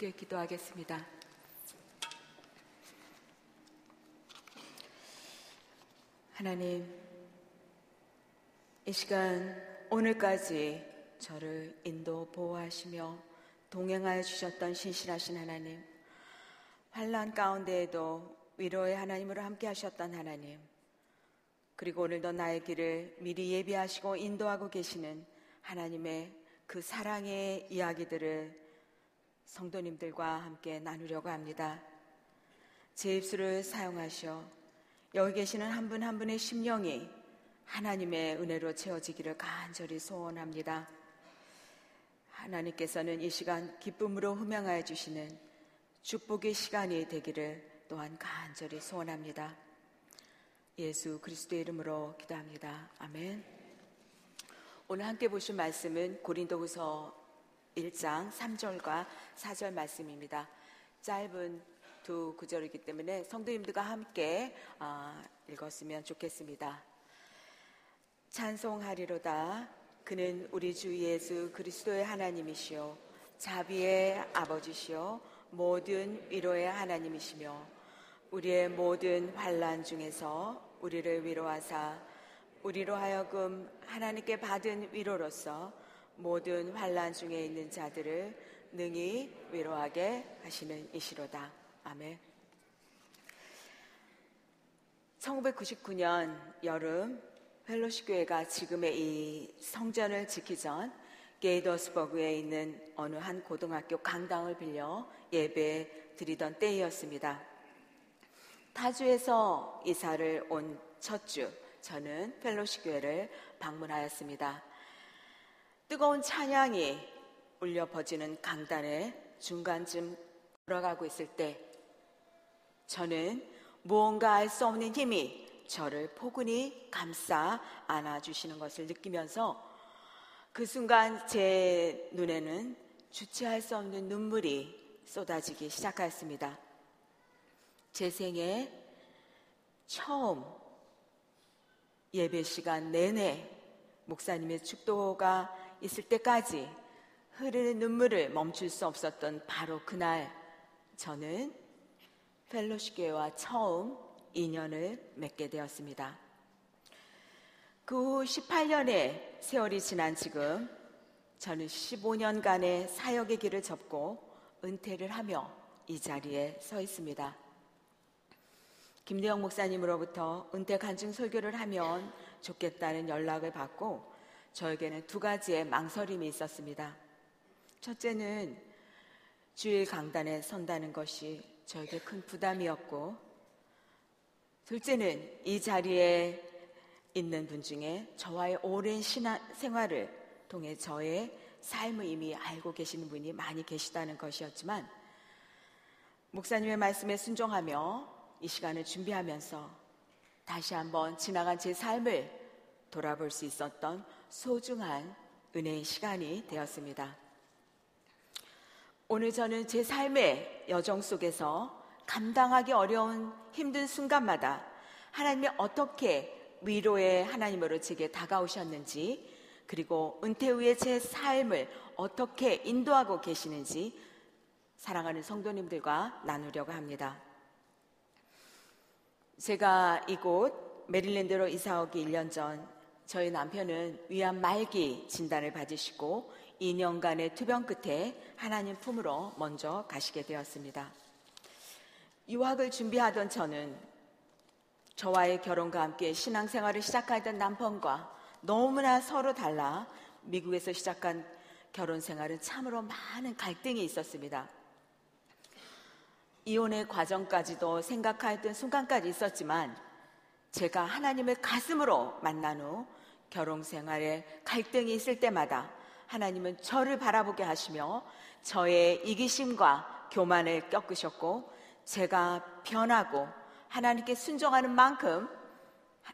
함께 기도하겠습니다. 하나님, 이 시간 오늘까지 저를 인도 보호하시며 동행하여 주셨던 신실하신 하나님, 환란 가운데에도 위로의 하나님으로 함께 하셨던 하나님, 그리고 오늘도 나의 길을 미리 예비하시고 인도하고 계시는 하나님의 그 사랑의 이야기들을 성도님들과 함께 나누려고 합니다. 제 입술을 사용하셔 여기 계시는 한 분한 한 분의 심령이 하나님의 은혜로 채워지기를 간절히 소원합니다. 하나님께서는 이 시간 기쁨으로 흠양하여 주시는 축복의 시간이 되기를 또한 간절히 소원합니다. 예수 그리스도의 이름으로 기도합니다. 아멘. 오늘 함께 보신 말씀은 고린도후서 1장 3절과 4절 말씀입니다. 짧은 두 구절이기 때문에 성도님들과 함께 아, 읽었으면 좋겠습니다. 찬송하리로다. 그는 우리 주 예수 그리스도의 하나님이시요 자비의 아버지시요 모든 위로의 하나님이시며 우리의 모든 환란 중에서 우리를 위로하사 우리로 하여금 하나님께 받은 위로로서 모든 환란 중에 있는 자들을 능히 위로하게 하시는 이시로다. 아멘. 1999년 여름 펠로시 교회가 지금의 이 성전을 짓기 전 게이더스버그에 있는 어느 한 고등학교 강당을 빌려 예배 드리던 때이었습니다. 타주에서 이사를 온 첫 주, 저는 펠로시 교회를 방문하였습니다. 뜨거운 찬양이 울려 퍼지는 강단의 중간쯤 걸어가고 있을 때 저는 무언가 알 수 없는 힘이 저를 포근히 감싸 안아주시는 것을 느끼면서 그 순간 제 눈에는 주체할 수 없는 눈물이 쏟아지기 시작하였습니다. 제 생에 처음 예배 시간 내내 목사님의 축도가 있을 때까지 흐르는 눈물을 멈출 수 없었던 바로 그날 저는 펠로시교회와 처음 인연을 맺게 되었습니다. 그 후 18년의 세월이 지난 지금 저는 15년간의 사역의 길을 접고 은퇴를 하며 이 자리에 서 있습니다. 김대영 목사님으로부터 은퇴 간증 설교를 하면 좋겠다는 연락을 받고 저에게는 두 가지의 망설임이 있었습니다. 첫째는 주일 강단에 선다는 것이 저에게 큰 부담이었고, 둘째는 이 자리에 있는 분 중에 저와의 오랜 신앙 생활을 통해 저의 삶을 이미 알고 계시는 분이 많이 계시다는 것이었지만, 목사님의 말씀에 순종하며 이 시간을 준비하면서 다시 한번 지나간 제 삶을 돌아볼 수 있었던 소중한 은혜의 시간이 되었습니다. 오늘 저는 제 삶의 여정 속에서 감당하기 어려운 힘든 순간마다 하나님이 어떻게 위로의 하나님으로 제게 다가오셨는지 그리고 은퇴 후에 제 삶을 어떻게 인도하고 계시는지 사랑하는 성도님들과 나누려고 합니다. 제가 이곳 메릴랜드로 이사 오기 1년 전 저희 남편은 위암 말기 진단을 받으시고 2년간의 투병 끝에 하나님 품으로 먼저 가시게 되었습니다. 유학을 준비하던 저는 저와의 결혼과 함께 신앙생활을 시작하던 남편과 너무나 서로 달라 미국에서 시작한 결혼 생활은 참으로 많은 갈등이 있었습니다. 이혼의 과정까지도 생각하였던 순간까지 있었지만 제가 하나님을 가슴으로 만난 후 결혼 생활에 갈등이 있을 때마다 하나님은 저를 바라보게 하시며 저의 이기심과 교만을 꺾으셨고 제가 변하고 하나님께 순종하는 만큼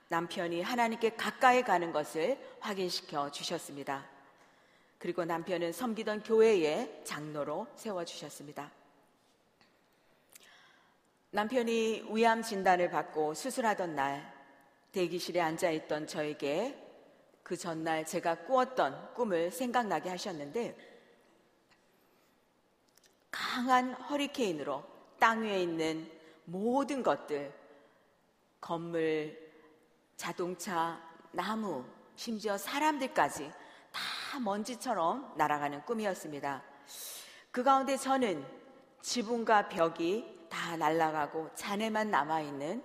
남편이 하나님께 가까이 가는 것을 확인시켜 주셨습니다. 그리고 남편은 섬기던 교회의 장로로 세워주셨습니다. 남편이 위암 진단을 받고 수술하던 날 대기실에 앉아있던 저에게 그 전날 제가 꾸었던 꿈을 생각나게 하셨는데 강한 허리케인으로 땅 위에 있는 모든 것들, 건물, 자동차, 나무, 심지어 사람들까지 다 먼지처럼 날아가는 꿈이었습니다. 그 가운데 저는 지붕과 벽이 다 날아가고 잔해만 남아있는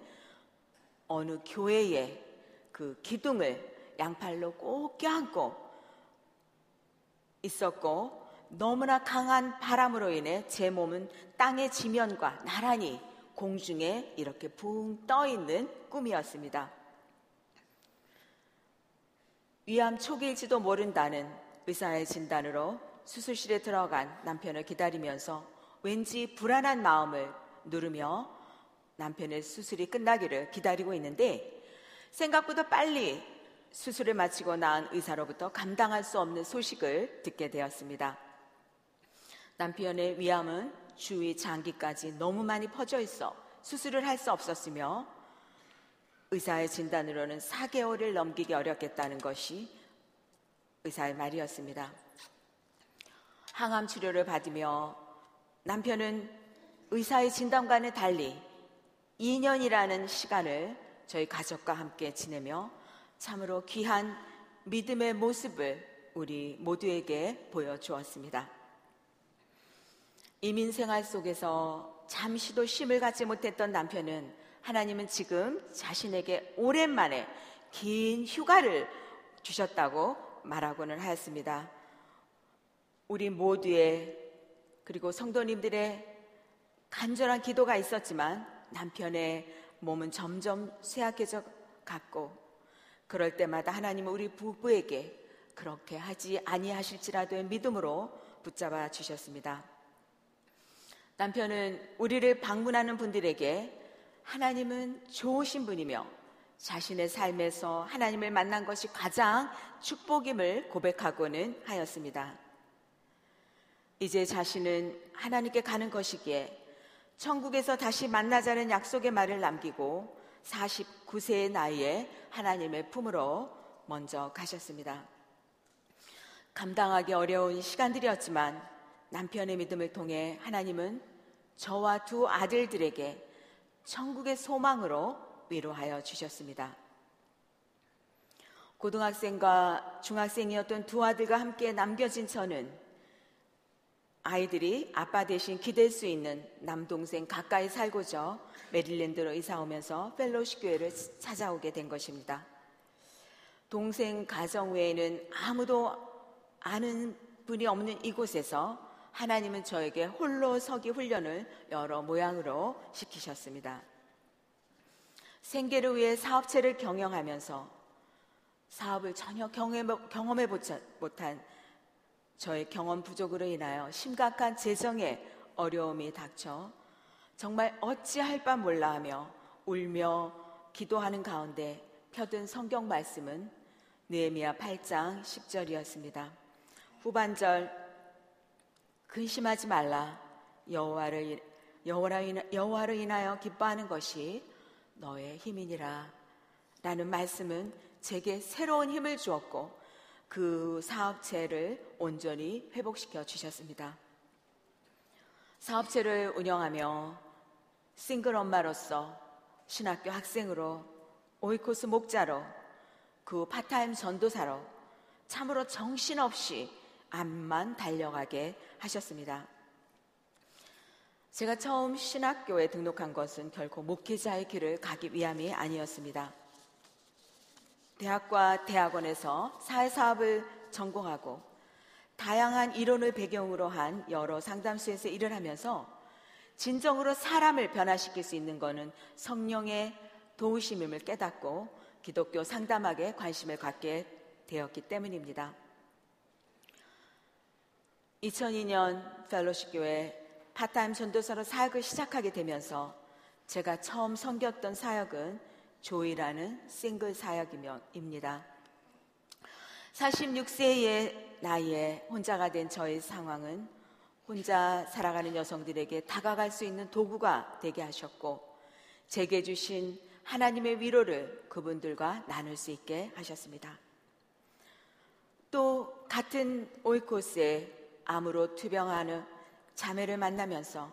어느 교회의 그 기둥을 양팔로 꼭 껴안고 있었고 너무나 강한 바람으로 인해 제 몸은 땅의 지면과 나란히 공중에 이렇게 붕 떠 있는 꿈이었습니다. 위암 초기일지도 모른다는 의사의 진단으로 수술실에 들어간 남편을 기다리면서 왠지 불안한 마음을 누르며 남편의 수술이 끝나기를 기다리고 있는데 생각보다 빨리 수술을 마치고 나은 의사로부터 감당할 수 없는 소식을 듣게 되었습니다. 남편의 위암은 주위 장기까지 너무 많이 퍼져 있어 수술을 할 수 없었으며 의사의 진단으로는 4개월을 넘기기 어렵겠다는 것이 의사의 말이었습니다. 항암 치료를 받으며 남편은 의사의 진단과는 달리 2년이라는 시간을 저희 가족과 함께 지내며 참으로 귀한 믿음의 모습을 우리 모두에게 보여주었습니다. 이민 생활 속에서 잠시도 쉼을 갖지 못했던 남편은 하나님은 지금 자신에게 오랜만에 긴 휴가를 주셨다고 말하고는 하였습니다. 우리 모두의 그리고 성도님들의 간절한 기도가 있었지만 남편의 몸은 점점 쇠약해져 갔고 그럴 때마다 하나님은 우리 부부에게 그렇게 하지 아니하실지라도의 믿음으로 붙잡아 주셨습니다. 남편은 우리를 방문하는 분들에게 하나님은 좋으신 분이며 자신의 삶에서 하나님을 만난 것이 가장 축복임을 고백하고는 하였습니다. 이제 자신은 하나님께 가는 것이기에 천국에서 다시 만나자는 약속의 말을 남기고 49세의 나이에 하나님의 품으로 먼저 가셨습니다. 감당하기 어려운 시간들이었지만 남편의 믿음을 통해 하나님은 저와 두 아들들에게 천국의 소망으로 위로하여 주셨습니다. 고등학생과 중학생이었던 두 아들과 함께 남겨진 저는 아이들이 아빠 대신 기댈 수 있는 남동생 가까이 살고자 메릴랜드로 이사 오면서 펠로시 교회를 찾아오게 된 것입니다. 동생 가정 외에는 아무도 아는 분이 없는 이곳에서 하나님은 저에게 홀로 서기 훈련을 여러 모양으로 시키셨습니다. 생계를 위해 사업체를 경영하면서 사업을 전혀 경험해 보지 못한 저의 경험 부족으로 인하여 심각한 재정에 어려움이 닥쳐 정말 어찌할 바 몰라 하며 울며 기도하는 가운데 펴든 성경 말씀은 느헤미야 8장 10절이었습니다. 후반절 근심하지 말라 여호와를 여호와를 인하여 기뻐하는 것이 너의 힘이니라 라는 말씀은 제게 새로운 힘을 주었고 그 사업체를 온전히 회복시켜 주셨습니다. 사업체를 운영하며 싱글 엄마로서 신학교 학생으로 오이코스 목자로 그 파타임 전도사로 참으로 정신없이 암만 달려가게 하셨습니다. 제가 처음 신학교에 등록한 것은 결코 목회자의 길을 가기 위함이 아니었습니다. 대학과 대학원에서 사회사업을 전공하고 다양한 이론을 배경으로 한 여러 상담소에서 일을 하면서 진정으로 사람을 변화시킬 수 있는 것은 성령의 도우심임을 깨닫고 기독교 상담학에 관심을 갖게 되었기 때문입니다. 2002년 펠로쉽 교회 파트타임 전도사로 사역을 시작하게 되면서 제가 처음 섬겼던 사역은 조이라는 싱글 사역입니다. 46세의 나이에 혼자가 된 저의 상황은 혼자 살아가는 여성들에게 다가갈 수 있는 도구가 되게 하셨고 제게 주신 하나님의 위로를 그분들과 나눌 수 있게 하셨습니다. 또 같은 오이코스에 암으로 투병하는 자매를 만나면서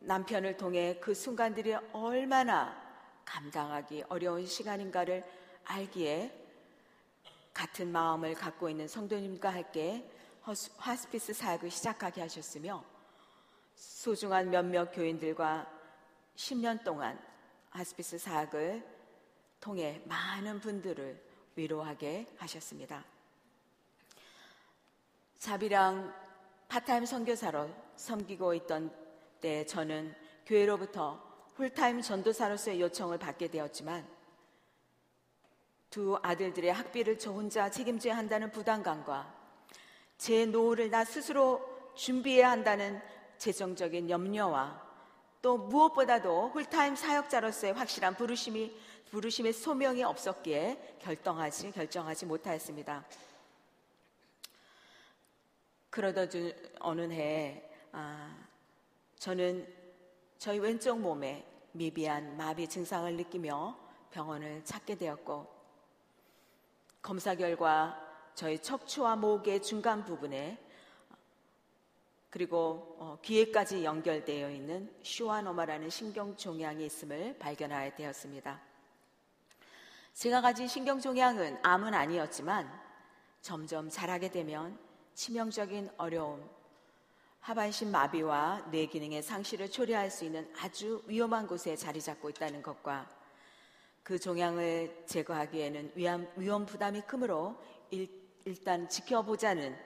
남편을 통해 그 순간들이 얼마나 감당하기 어려운 시간인가를 알기에 같은 마음을 갖고 있는 성도님과 함께 하스피스 사역을 시작하게 하셨으며 소중한 몇몇 교인들과 10년 동안 하스피스 사역을 통해 많은 분들을 위로하게 하셨습니다. 자비량 파트타임 선교사로 섬기고 있던 때 저는 교회로부터 풀타임 전도사로서의 요청을 받게 되었지만 두 아들들의 학비를 저 혼자 책임져야 한다는 부담감과 제 노후를 나 스스로 준비해야 한다는 재정적인 염려와 또 무엇보다도 홀타임 사역자로서의 확실한 부르심이 부르심의 소명이 없었기에 결정하지 결정하지 못하였습니다. 그러던 어느 해 아, 저는 저희 왼쪽 몸에 미비한 마비 증상을 느끼며 병원을 찾게 되었고 검사 결과 저희 척추와 목의 중간 부분에 그리고 어, 귀에까지 연결되어 있는 슈아노마라는 신경 종양이 있음을 발견하게 되었습니다. 제가 가진 신경 종양은 암은 아니었지만 점점 자라게 되면 치명적인 어려움, 하반신 마비와 뇌 기능의 상실을 초래할 수 있는 아주 위험한 곳에 자리 잡고 있다는 것과 그 종양을 제거하기에는 위험, 위험 부담이 크므로 일, 일단 지켜보자는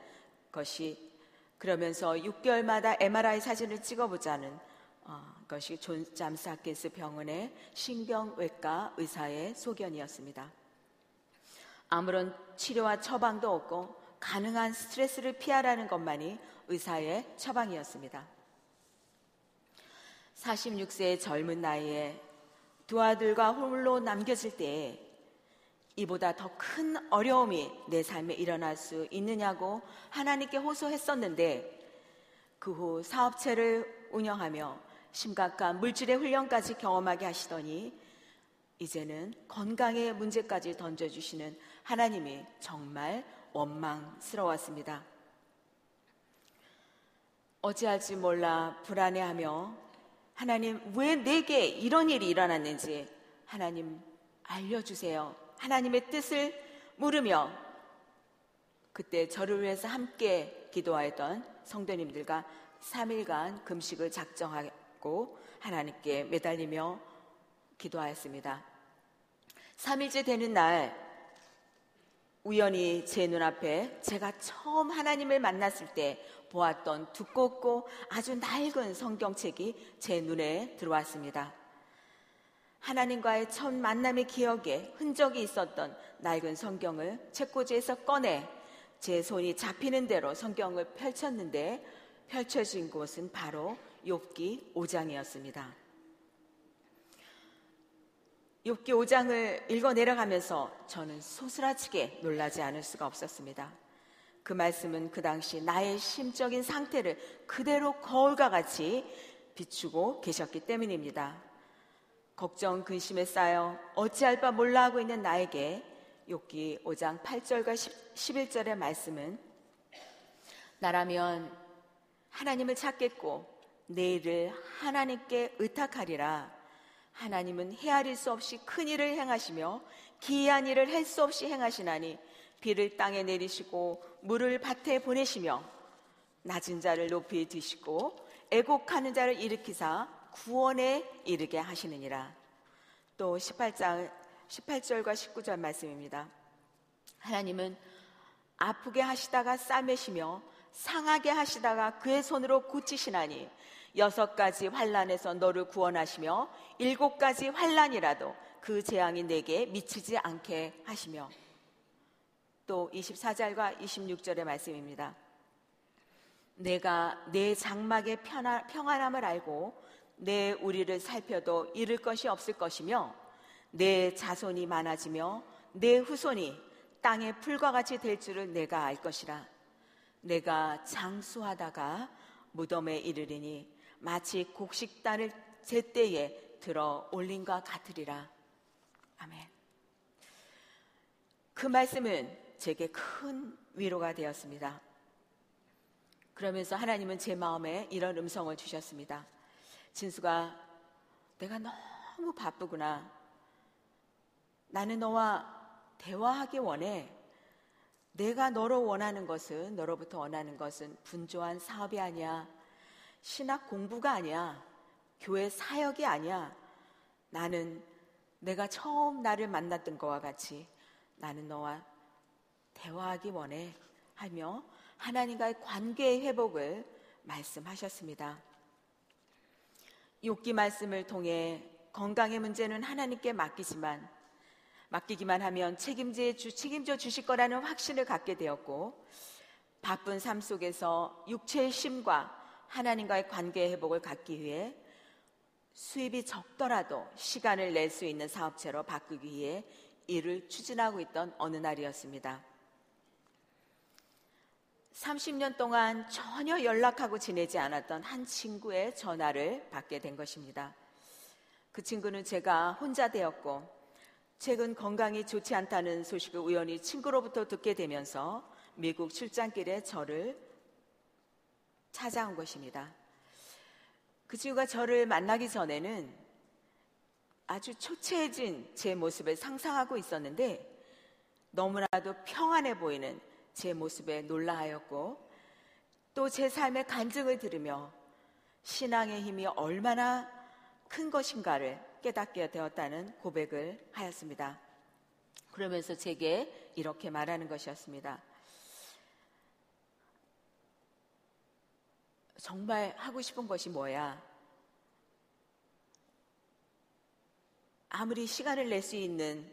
것이 그러면서 6개월마다 MRI 사진을 찍어보자는 어, 것이 존스 홉킨스 병원의 신경외과 의사의 소견이었습니다. 아무런 치료와 처방도 없고 가능한 스트레스를 피하라는 것만이 의사의 처방이었습니다. 46세의 젊은 나이에 두 아들과 홀로 남겨질 때에 이보다 더 큰 어려움이 내 삶에 일어날 수 있느냐고 하나님께 호소했었는데 그 후 사업체를 운영하며 심각한 물질의 훈련까지 경험하게 하시더니 이제는 건강의 문제까지 던져주시는 하나님이 정말 원망스러웠습니다. 어찌할지 몰라 불안해하며 하나님 왜 내게 이런 일이 일어났는지 하나님 알려주세요. 하나님의 뜻을 물으며 그때 저를 위해서 함께 기도하였던 성도님들과 3일간 금식을 작정하고 하나님께 매달리며 기도하였습니다. 3일째 되는 날 우연히 제 눈앞에 제가 처음 하나님을 만났을 때 보았던 두껍고 아주 낡은 성경책이 제 눈에 들어왔습니다. 하나님과의 첫 만남의 기억에 흔적이 있었던 낡은 성경을 책꽂이에서 꺼내 제 손이 잡히는 대로 성경을 펼쳤는데 펼쳐진 곳은 바로 욥기 5장이었습니다. 욥기 5장을 읽어 내려가면서 저는 소스라치게 놀라지 않을 수가 없었습니다. 그 말씀은 그 당시 나의 심적인 상태를 그대로 거울과 같이 비추고 계셨기 때문입니다. 걱정, 근심에 쌓여 어찌할 바 몰라 하고 있는 나에게 욥기 5장 8절과 11절의 말씀은 나라면 하나님을 찾겠고 내일을 하나님께 의탁하리라 하나님은 헤아릴 수 없이 큰 일을 행하시며 기이한 일을 할 수 없이 행하시나니 비를 땅에 내리시고 물을 밭에 보내시며 낮은 자를 높이 드시고 애곡하는 자를 일으키사 구원에 이르게 하시느니라. 또 18장 18절과 19절 말씀입니다. 하나님은 아프게 하시다가 싸매시며 상하게 하시다가 그의 손으로 고치시나니 여섯 가지 환란에서 너를 구원하시며 일곱 가지 환란이라도 그 재앙이 내게 미치지 않게 하시며 또 24절과 26절의 말씀입니다. 내가 내 장막의 평안함을 알고 내 우리를 살펴도 잃을 것이 없을 것이며 내 자손이 많아지며 내 후손이 땅의 풀과 같이 될 줄을 내가 알 것이라. 내가 장수하다가 무덤에 이르리니 마치 곡식단을 제때에 들어 올린과 같으리라. 아멘. 그 말씀은 제게 큰 위로가 되었습니다. 그러면서 하나님은 제 마음에 이런 음성을 주셨습니다. 진수가 내가 너무 바쁘구나. 나는 너와 대화하기 원해. 내가 너로 원하는 것은, 너로부터 원하는 것은 분조한 사업이 아니야. 신학 공부가 아니야. 교회 사역이 아니야. 나는 내가 처음 나를 만났던 것과 같이 나는 너와 대화하기 원해. 하며 하나님과의 관계의 회복을 말씀하셨습니다. 욕기 말씀을 통해 건강의 문제는 하나님께 맡기지만 맡기기만 하면 책임져, 주, 책임져 주실 거라는 확신을 갖게 되었고 바쁜 삶 속에서 육체의 심과 하나님과의 관계 회복을 갖기 위해 수입이 적더라도 시간을 낼 수 있는 사업체로 바꾸기 위해 일을 추진하고 있던 어느 날이었습니다. 30년 동안 전혀 연락하고 지내지 않았던 한 친구의 전화를 받게 된 것입니다. 그 친구는 제가 혼자 되었고, 최근 건강이 좋지 않다는 소식을 우연히 친구로부터 듣게 되면서 미국 출장길에 저를 찾아온 것입니다. 그 친구가 저를 만나기 전에는 아주 초췌해진 제 모습을 상상하고 있었는데 너무나도 평안해 보이는 제 모습에 놀라하였고 또 제 삶의 간증을 들으며 신앙의 힘이 얼마나 큰 것인가를 깨닫게 되었다는 고백을 하였습니다. 그러면서 제게 이렇게 말하는 것이었습니다. 정말 하고 싶은 것이 뭐야? 아무리 시간을 낼 수 있는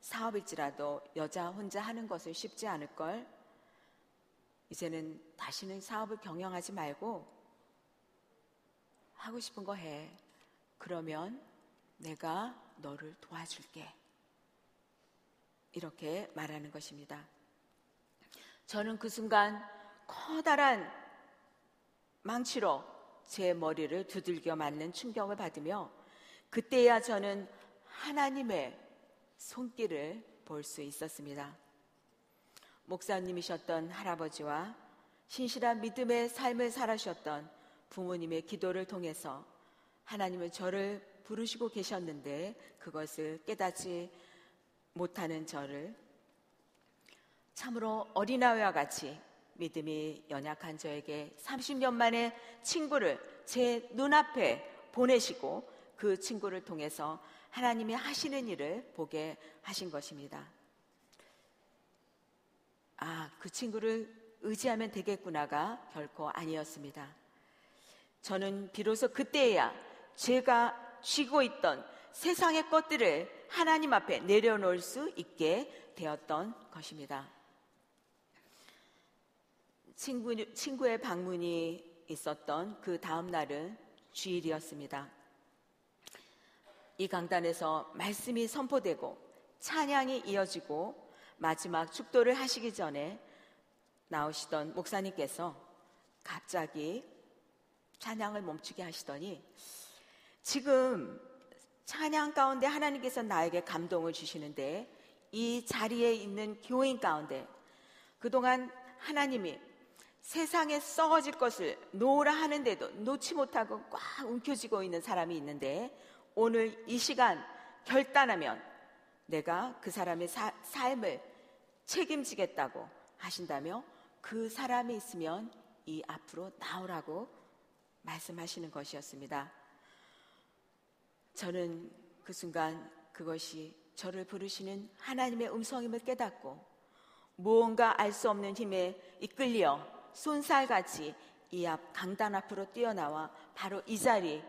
사업일지라도 여자 혼자 하는 것은 쉽지 않을걸. 이제는 다시는 사업을 경영하지 말고 하고 싶은 거 해. 그러면 내가 너를 도와줄게. 이렇게 말하는 것입니다. 저는 그 순간 커다란 망치로 제 머리를 두들겨 맞는 충격을 받으며 그때야 저는 하나님의 손길을 볼 수 있었습니다. 목사님이셨던 할아버지와 신실한 믿음의 삶을 살아셨던 부모님의 기도를 통해서 하나님은 저를 부르시고 계셨는데 그것을 깨닫지 못하는 저를 참으로 어린아이와 같이 믿음이 연약한 저에게 30년 만에 친구를 제 눈앞에 보내시고 그 친구를 통해서 하나님이 하시는 일을 보게 하신 것입니다. 아, 그 친구를 의지하면 되겠구나가 결코 아니었습니다. 저는 비로소 그때야 제가 쥐고 있던 세상의 것들을 하나님 앞에 내려놓을 수 있게 되었던 것입니다. 친구, 친구의 방문이 있었던 그 다음 날은 주일이었습니다. 이 강단에서 말씀이 선포되고 찬양이 이어지고 마지막 축도를 하시기 전에 나오시던 목사님께서 갑자기 찬양을 멈추게 하시더니 지금 찬양 가운데 하나님께서 나에게 감동을 주시는데 이 자리에 있는 교인 가운데 그동안 하나님이 세상에 썩어질 것을 놓으라 하는데도 놓지 못하고 꽉 움켜쥐고 있는 사람이 있는데 오늘 이 시간 결단하면 내가 그 사람의 사, 삶을 책임지겠다고 하신다며 그 사람이 있으면 이 앞으로 나오라고 말씀하시는 것이었습니다. 저는 그 순간 그것이 저를 부르시는 하나님의 음성임을 깨닫고 무언가 알 수 없는 힘에 이끌려 손살같이 이 앞 강단 앞으로 뛰어나와 바로 이 자리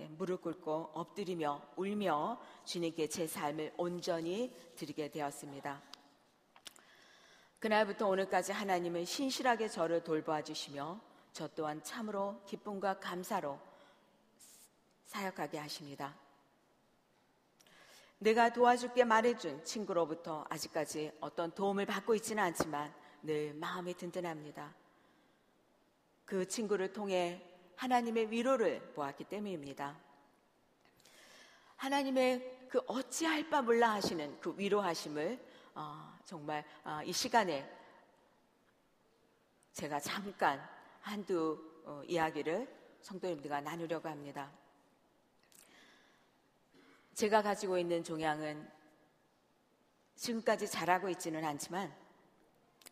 예, 무릎 꿇고 엎드리며 울며 주님께 제 삶을 온전히 드리게 되었습니다. 그날부터 오늘까지 하나님은 신실하게 저를 돌보아 주시며 저 또한 참으로 기쁨과 감사로 사역하게 하십니다. 내가 도와줄게 말해준 친구로부터 아직까지 어떤 도움을 받고 있지는 않지만 늘 마음이 든든합니다. 그 친구를 통해 하나님의 위로를 보았기 때문입니다. 하나님의 그 어찌할 바 몰라 하시는 그 위로하심을 어, 정말 어, 이 시간에 제가 잠깐 한두 어, 이야기를 성도님들과 나누려고 합니다. 제가 가지고 있는 종양은 지금까지 잘하고 있지는 않지만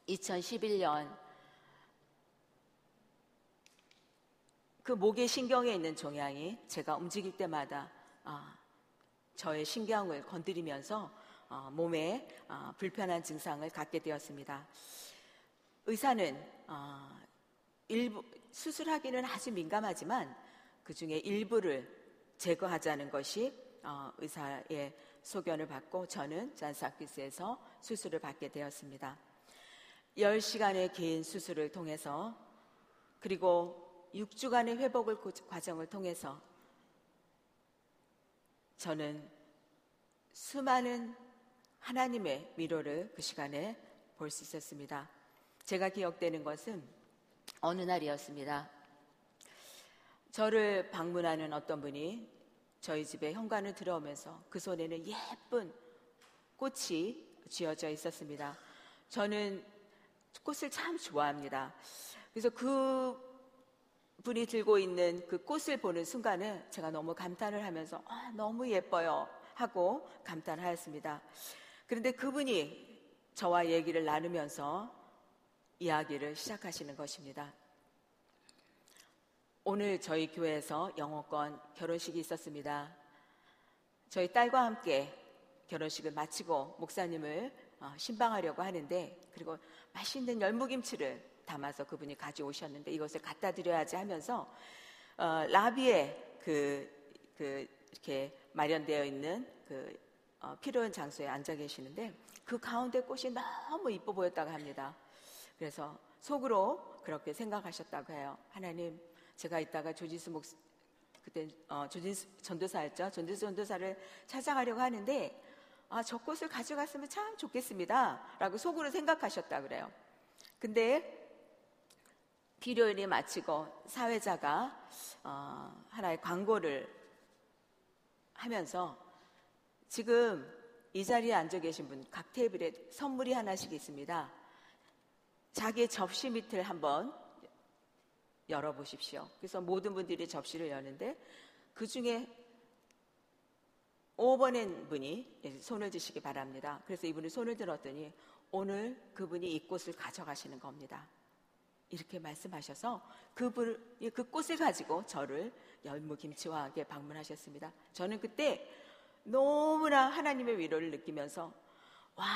2011년 그 목의 신경에 있는 종양이 제가 움직일 때마다 아, 저의 신경을 건드리면서 어, 몸에 어, 불편한 증상을 갖게 되었습니다. 의사는 어, 일부 수술하기는 아주 민감하지만 그 중에 일부를 제거하자는 것이 어, 의사의 소견을 받고 저는 잔스아키스에서 수술을 받게 되었습니다. 10시간의 긴 수술을 통해서 그리고 6주간의 회복을 과정을 통해서 저는 수많은 하나님의 위로를 그 시간에 볼 수 있었습니다. 제가 기억되는 것은 어느 날이었습니다. 저를 방문하는 어떤 분이 저희 집에 현관을 들어오면서 그 손에는 예쁜 꽃이 쥐어져 있었습니다. 저는 꽃을 참 좋아합니다. 그래서 그 분이 들고 있는 그 꽃을 보는 순간에 제가 너무 감탄을 하면서 아, 너무 예뻐요 하고 감탄하였습니다. 그런데 그분이 저와 얘기를 나누면서 이야기를 시작하시는 것입니다. 오늘 저희 교회에서 영어권 결혼식이 있었습니다. 저희 딸과 함께 결혼식을 마치고 목사님을 어, 신방하려고 하는데 그리고 맛있는 열무김치를 담아서 그분이 가져오셨는데 이것을 갖다 드려야지 하면서 어, 라비에 그, 그 이렇게 마련되어 있는 그 어, 필요한 장소에 앉아 계시는데 그 가운데 꽃이 너무 이뻐 보였다고 합니다. 그래서 속으로 그렇게 생각하셨다고 해요. 하나님, 제가 이따가 조지수 목 그때 어, 조지수 전도사였죠. 조지수 전도사를 찾아가려고 하는데 아, 저 꽃을 가져갔으면 참 좋겠습니다. 라고 속으로 생각하셨다 그래요. 근데 필요일이 마치고 사회자가 어, 하나의 광고를 하면서 지금 이 자리에 앉아 계신 분 각 테이블에 선물이 하나씩 있습니다. 자기의 접시 밑을 한번 열어보십시오. 그래서 모든 분들이 접시를 여는데 그 중에 5번의 분이 손을 드시기 바랍니다. 그래서 이분이 손을 들었더니 오늘 그분이 이 꽃을 가져가시는 겁니다. 이렇게 말씀하셔서 그분, 그 꽃을 가지고 저를 열무김치와 함께 방문하셨습니다. 저는 그때 너무나 하나님의 위로를 느끼면서 와,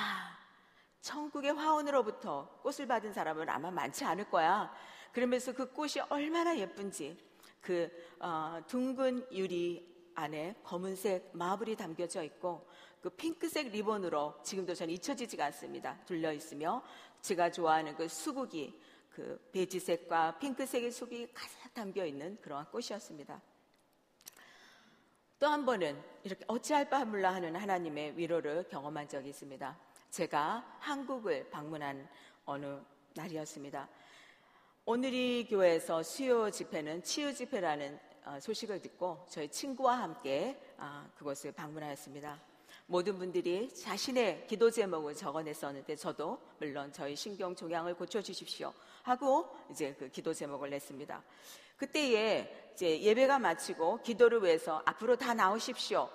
천국의 화원으로부터 꽃을 받은 사람은 아마 많지 않을 거야. 그러면서 그 꽃이 얼마나 예쁜지 그 어, 둥근 유리 안에 검은색 마블이 담겨져 있고 그 핑크색 리본으로 지금도 저는 잊혀지지가 않습니다. 둘려 있으며 제가 좋아하는 그 수국이 그 베지색과 핑크색의 속이 가득 담겨 있는 그러한 꽃이었습니다. 또 한 번은 이렇게 어찌할 바 몰라 하는 하나님의 위로를 경험한 적이 있습니다. 제가 한국을 방문한 어느 날이었습니다. 오늘이 교회에서 수요 집회는 치유 집회라는 어, 소식을 듣고 저희 친구와 함께 아, 그곳을 방문하였습니다. 모든 분들이 자신의 기도 제목을 적어냈었는데 저도 물론 저희 신경 종양을 고쳐주십시오 하고 이제 그 기도 제목을 냈습니다. 그때에 이제 예배가 마치고 기도를 위해서 앞으로 다 나오십시오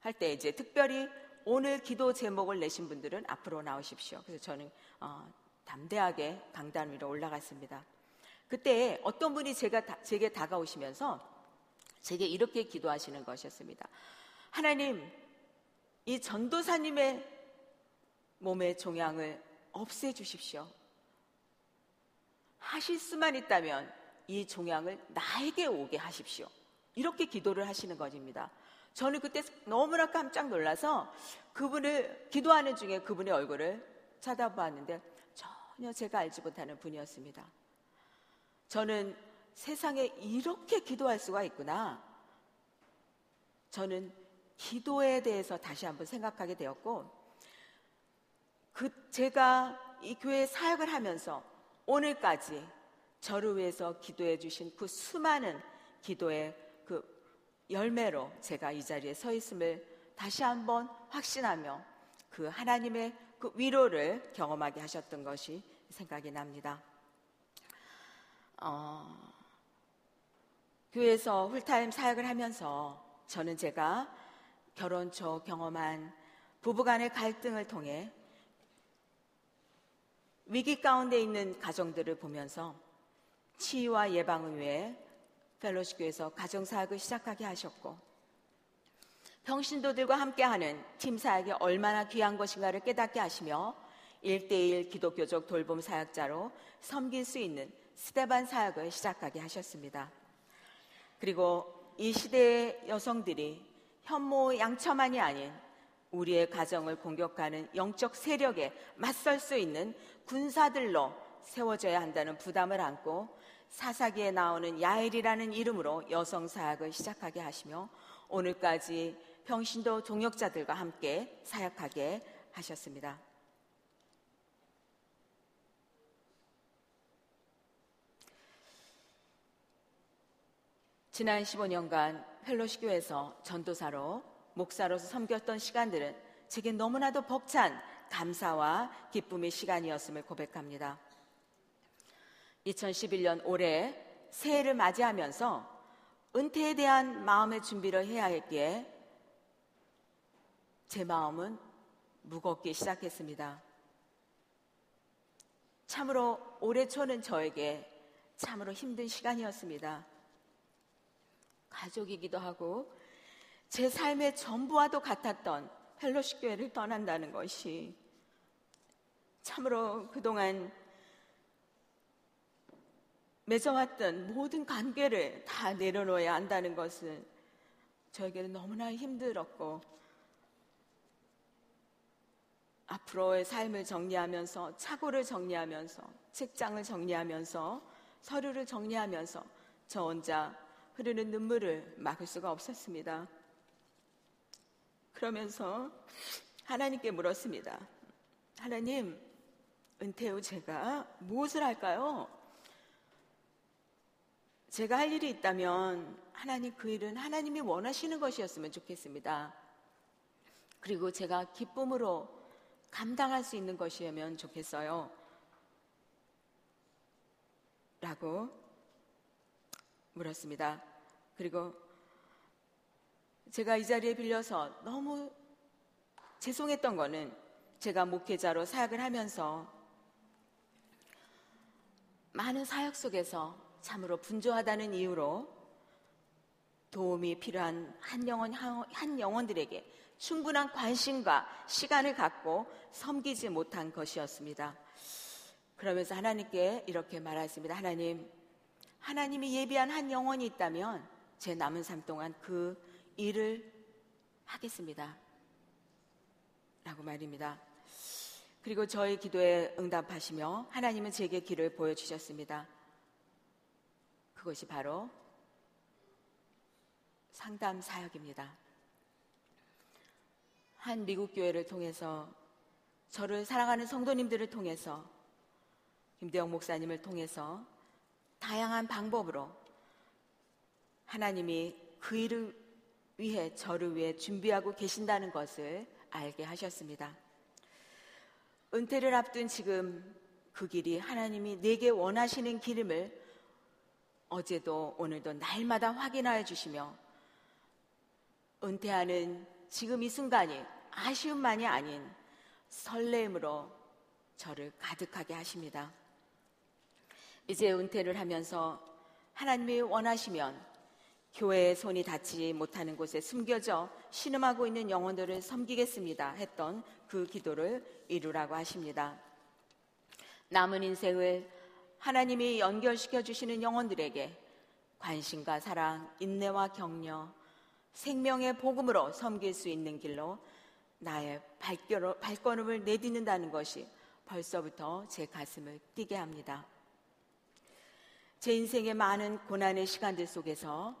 할 때 이제 특별히 오늘 기도 제목을 내신 분들은 앞으로 나오십시오. 그래서 저는 어, 담대하게 강단 위로 올라갔습니다. 그때 어떤 분이 제가 다, 제게 다가오시면서 제게 이렇게 기도하시는 것이었습니다. 하나님, 이 전도사님의 몸의 종양을 없애 주십시오. 하실 수만 있다면 이 종양을 나에게 오게 하십시오. 이렇게 기도를 하시는 것입니다. 저는 그때 너무나 깜짝 놀라서 그분을 기도하는 중에 그분의 얼굴을 쳐다보았는데 전혀 제가 알지 못하는 분이었습니다. 저는 세상에 이렇게 기도할 수가 있구나. 저는 기도에 대해서 다시 한번 생각하게 되었고, 그 제가 이 교회 사역을 하면서 오늘까지 저를 위해서 기도해 주신 그 수많은 기도의 그 열매로 제가 이 자리에 서 있음을 다시 한번 확신하며 그 하나님의 그 위로를 경험하게 하셨던 것이 생각이 납니다. 어, 교회에서 훌타임 사역을 하면서 저는 제가 결혼 초 경험한 부부간의 갈등을 통해 위기 가운데 있는 가정들을 보면서 치유와 예방을 위해 펠로시 교에서 가정사역을 시작하게 하셨고 병신도들과 함께하는 팀 사역이 얼마나 귀한 것인가를 깨닫게 하시며 일대일 기독교적 돌봄 사역자로 섬길 수 있는 스테반 사역을 시작하게 하셨습니다. 그리고 이 시대의 여성들이 현모 양처만이 아닌 우리의 가정을 공격하는 영적 세력에 맞설 수 있는 군사들로 세워져야 한다는 부담을 안고 사사기에 나오는 야엘이라는 이름으로 여성 사역을 시작하게 하시며 오늘까지 병신도 동역자들과 함께 사역하게 하셨습니다. 지난 15년간 펠로시 교에서 전도사로 목사로서 섬겼던 시간들은 제게 너무나도 벅찬 감사와 기쁨의 시간이었음을 고백합니다. 2011년 올해 새해를 맞이하면서 은퇴에 대한 마음의 준비를 해야 했기에 제 마음은 무겁기 시작했습니다. 참으로 올해 초는 저에게 참으로 힘든 시간이었습니다. 가족이기도 하고 제 삶의 전부와도 같았던 펠로시 교회를 떠난다는 것이 참으로 그동안 맺어왔던 모든 관계를 다 내려놓아야 한다는 것은 저에게는 너무나 힘들었고 앞으로의 삶을 정리하면서 착오를 정리하면서 책장을 정리하면서 서류를 정리하면서 저 혼자 흐르는 눈물을 막을 수가 없었습니다. 그러면서 하나님께 물었습니다. 하나님, 은퇴 후 제가 무엇을 할까요? 제가 할 일이 있다면 하나님 그 일은 하나님이 원하시는 것이었으면 좋겠습니다. 그리고 제가 기쁨으로 감당할 수 있는 것이면 좋겠어요. 라고 물었습니다. 그리고 제가 이 자리에 빌려서 너무 죄송했던 거는 제가 목회자로 사역을 하면서 많은 사역 속에서 참으로 분주하다는 이유로 도움이 필요한 한 영혼, 한 영혼들에게 충분한 관심과 시간을 갖고 섬기지 못한 것이었습니다. 그러면서 하나님께 이렇게 말했습니다. 하나님, 하나님이 예비한 한 영혼이 있다면 제 남은 삶 동안 그 일을 하겠습니다. 라고 말입니다. 그리고 저의 기도에 응답하시며 하나님은 제게 길을 보여주셨습니다. 그것이 바로 상담 사역입니다. 한 미국 교회를 통해서 저를 사랑하는 성도님들을 통해서 김대영 목사님을 통해서 다양한 방법으로 하나님이 그 일을 위해 저를 위해 준비하고 계신다는 것을 알게 하셨습니다. 은퇴를 앞둔 지금 그 길이 하나님이 내게 원하시는 길임을 어제도 오늘도 날마다 확인하여 주시며 은퇴하는 지금 이 순간이 아쉬움만이 아닌 설레임으로 저를 가득하게 하십니다. 이제 은퇴를 하면서 하나님이 원하시면 교회의 손이 닿지 못하는 곳에 숨겨져 신음하고 있는 영혼들을 섬기겠습니다 했던 그 기도를 이루라고 하십니다. 남은 인생을 하나님이 연결시켜 주시는 영혼들에게 관심과 사랑, 인내와 격려, 생명의 복음으로 섬길 수 있는 길로 나의 발걸음을 내딛는다는 것이 벌써부터 제 가슴을 뛰게 합니다. 제 인생의 많은 고난의 시간들 속에서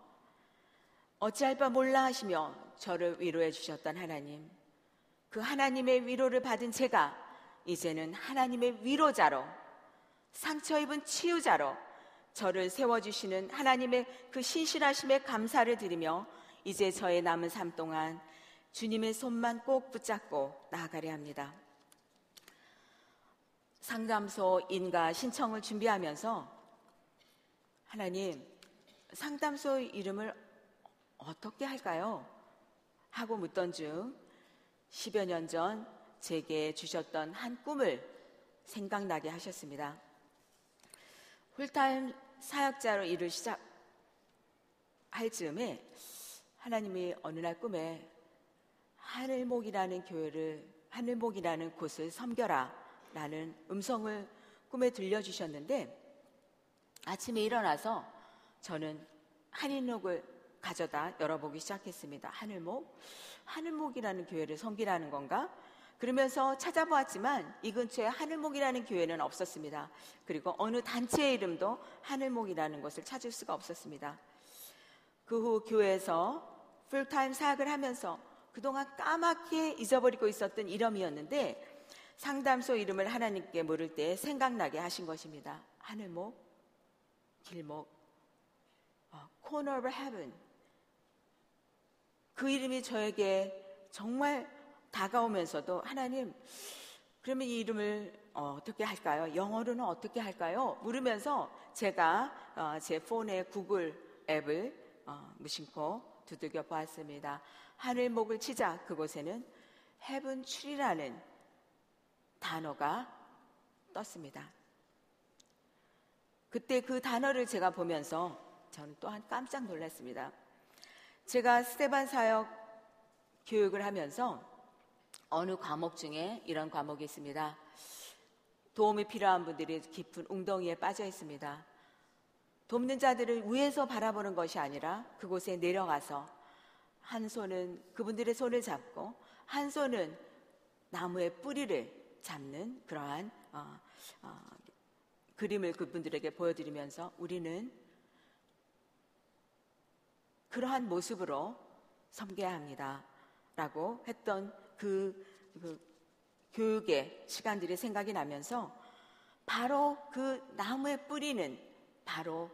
어찌할 바 몰라 하시며 저를 위로해 주셨던 하나님. 그 하나님의 위로를 받은 제가 이제는 하나님의 위로자로 상처 입은 치유자로 저를 세워주시는 하나님의 그 신실하심에 감사를 드리며 이제 저의 남은 삶 동안 주님의 손만 꼭 붙잡고 나아가려 합니다. 상담소 인가 신청을 준비하면서 하나님, 상담소 이름을 어떻게 할까요? 하고 묻던 중 10여 년 전 제게 주셨던 한 꿈을 생각나게 하셨습니다. 풀타임 사역자로 일을 시작할 즈음에 하나님이 어느 날 꿈에 하늘목이라는 교회를 하늘목이라는 곳을 섬겨라 라는 음성을 꿈에 들려주셨는데 아침에 일어나서 저는 한인목을 가져다 열어보기 시작했습니다. 하늘목? 하늘목이라는 교회를 섬기라는 건가? 그러면서 찾아보았지만 이 근처에 하늘목이라는 교회는 없었습니다. 그리고 어느 단체의 이름도 하늘목이라는 것을 찾을 수가 없었습니다. 그 후 교회에서 풀타임 사역을 하면서 그동안 까맣게 잊어버리고 있었던 이름이었는데 상담소 이름을 하나님께 물을 때 생각나게 하신 것입니다. 하늘목, 길목, 어, Corner of Heaven. 그 이름이 저에게 정말 다가오면서도 하나님, 그러면 이 이름을 어, 떻게 할까요? 영어로는 어떻게 할까요? 물으면서 제가 어, 제 폰에 구글 앱을 어, 무심코 두들겨 보았습니다. 하늘목을 치자 그곳에는 heaven tree라는 단어가 떴습니다. 그때 그 단어를 제가 보면서 저는 또한 깜짝 놀랐습니다. 제가 스테반 사역 교육을 하면서 어느 과목 중에 이런 과목이 있습니다. 도움이 필요한 분들이 깊은 웅덩이에 빠져 있습니다. 돕는 자들을 위에서 바라보는 것이 아니라 그곳에 내려가서 한 손은 그분들의 손을 잡고 한 손은 나무의 뿌리를 잡는 그러한 어, 어, 그림을 그분들에게 보여드리면서 우리는 그러한 모습으로 섬겨야 합니다. 라고 했던 그, 그 교육의 시간들이 생각이 나면서 바로 그 나무의 뿌리는 바로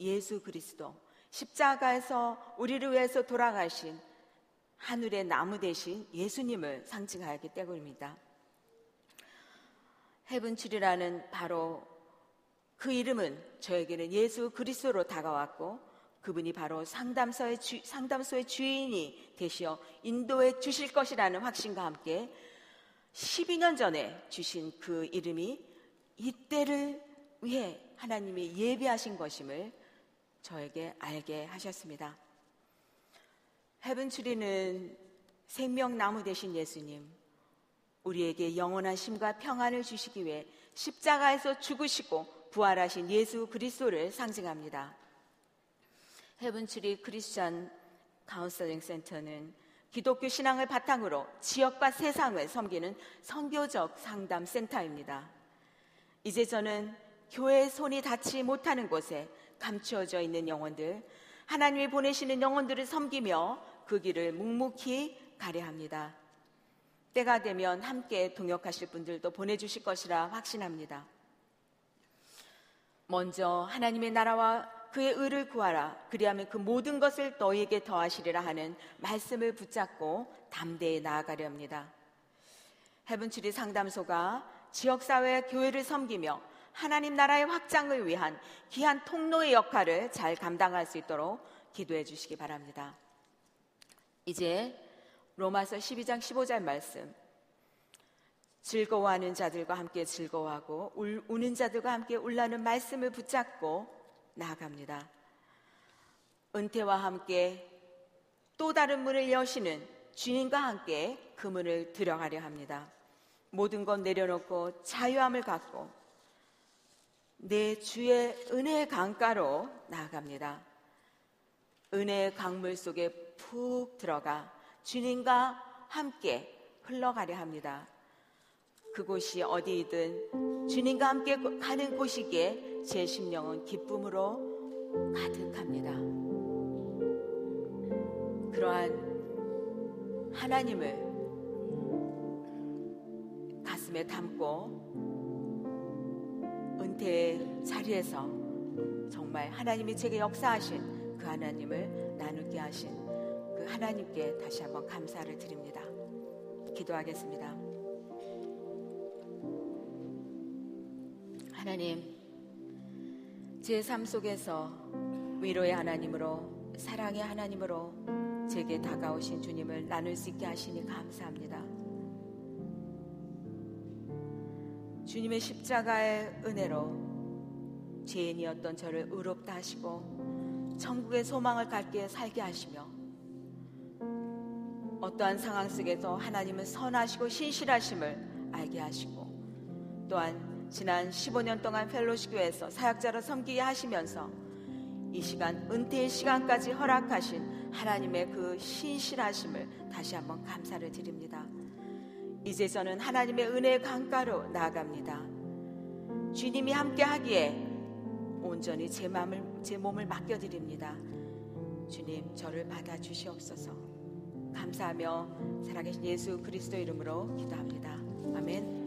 예수 그리스도 십자가에서 우리를 위해서 돌아가신 하늘의 나무 대신 예수님을 상징하기 때문입니다. 헤븐칠이라는 바로 그 이름은 저에게는 예수 그리스도로 다가왔고 그분이 바로 상담소의, 주, 상담소의 주인이 되시어 인도에 주실 것이라는 확신과 함께 12년 전에 주신 그 이름이 이때를 위해 하나님이 예비하신 것임을 저에게 알게 하셨습니다. 헤븐트리는 생명나무 되신 예수님, 우리에게 영원한 쉼과 평안을 주시기 위해 십자가에서 죽으시고 부활하신 예수 그리스도를 상징합니다. 헤븐트리 크리스천 카운셀링 센터는 기독교 신앙을 바탕으로 지역과 세상을 섬기는 선교적 상담 센터입니다. 이제 저는 교회의 손이 닿지 못하는 곳에 감추어져 있는 영혼들, 하나님이 보내시는 영혼들을 섬기며 그 길을 묵묵히 가려 합니다. 때가 되면 함께 동역하실 분들도 보내주실 것이라 확신합니다. 먼저 하나님의 나라와 그의 의를 구하라. 그리하면 그 모든 것을 너희에게 더하시리라 하는 말씀을 붙잡고 담대히 나아가려 합니다. 해븐치리 상담소가 지역사회 교회를 섬기며 하나님 나라의 확장을 위한 귀한 통로의 역할을 잘 감당할 수 있도록 기도해 주시기 바랍니다. 이제 로마서 12장 15절 말씀. 즐거워하는 자들과 함께 즐거워하고 울, 우는 자들과 함께 울라는 말씀을 붙잡고 나아갑니다. 은퇴와 함께 또 다른 문을 여시는 주님과 함께 그 문을 들어가려 합니다. 모든 것 내려놓고 자유함을 갖고 내 주의 은혜의 강가로 나아갑니다. 은혜의 강물 속에 푹 들어가 주님과 함께 흘러가려 합니다. 그곳이 어디이든 주님과 함께 가는 곳이기에 제 심령은 기쁨으로 가득합니다. 그러한 하나님을 가슴에 담고 은퇴의 자리에서 정말 하나님이 제게 역사하신 그 하나님을 나누게 하신 그 하나님께 다시 한번 감사를 드립니다. 기도하겠습니다. 하나님, 제 삶 속에서 위로의 하나님으로 사랑의 하나님으로 제게 다가오신 주님을 나눌 수 있게 하시니 감사합니다. 주님의 십자가의 은혜로 죄인이었던 저를 의롭다 하시고 천국의 소망을 갖게 살게 하시며 어떠한 상황 속에서 하나님은 선하시고 신실하심을 알게 하시고 또한 지난 15년 동안 펠로시 교회에서 사역자로 섬기게 하시면서 이 시간 은퇴의 시간까지 허락하신 하나님의 그 신실하심을 다시 한번 감사를 드립니다. 이제 저는 하나님의 은혜의 강가로 나아갑니다. 주님이 함께 하기에 온전히 제 마음을 제 몸을 맡겨 드립니다. 주님 저를 받아 주시옵소서. 감사하며 살아계신 예수 그리스도 이름으로 기도합니다. 아멘.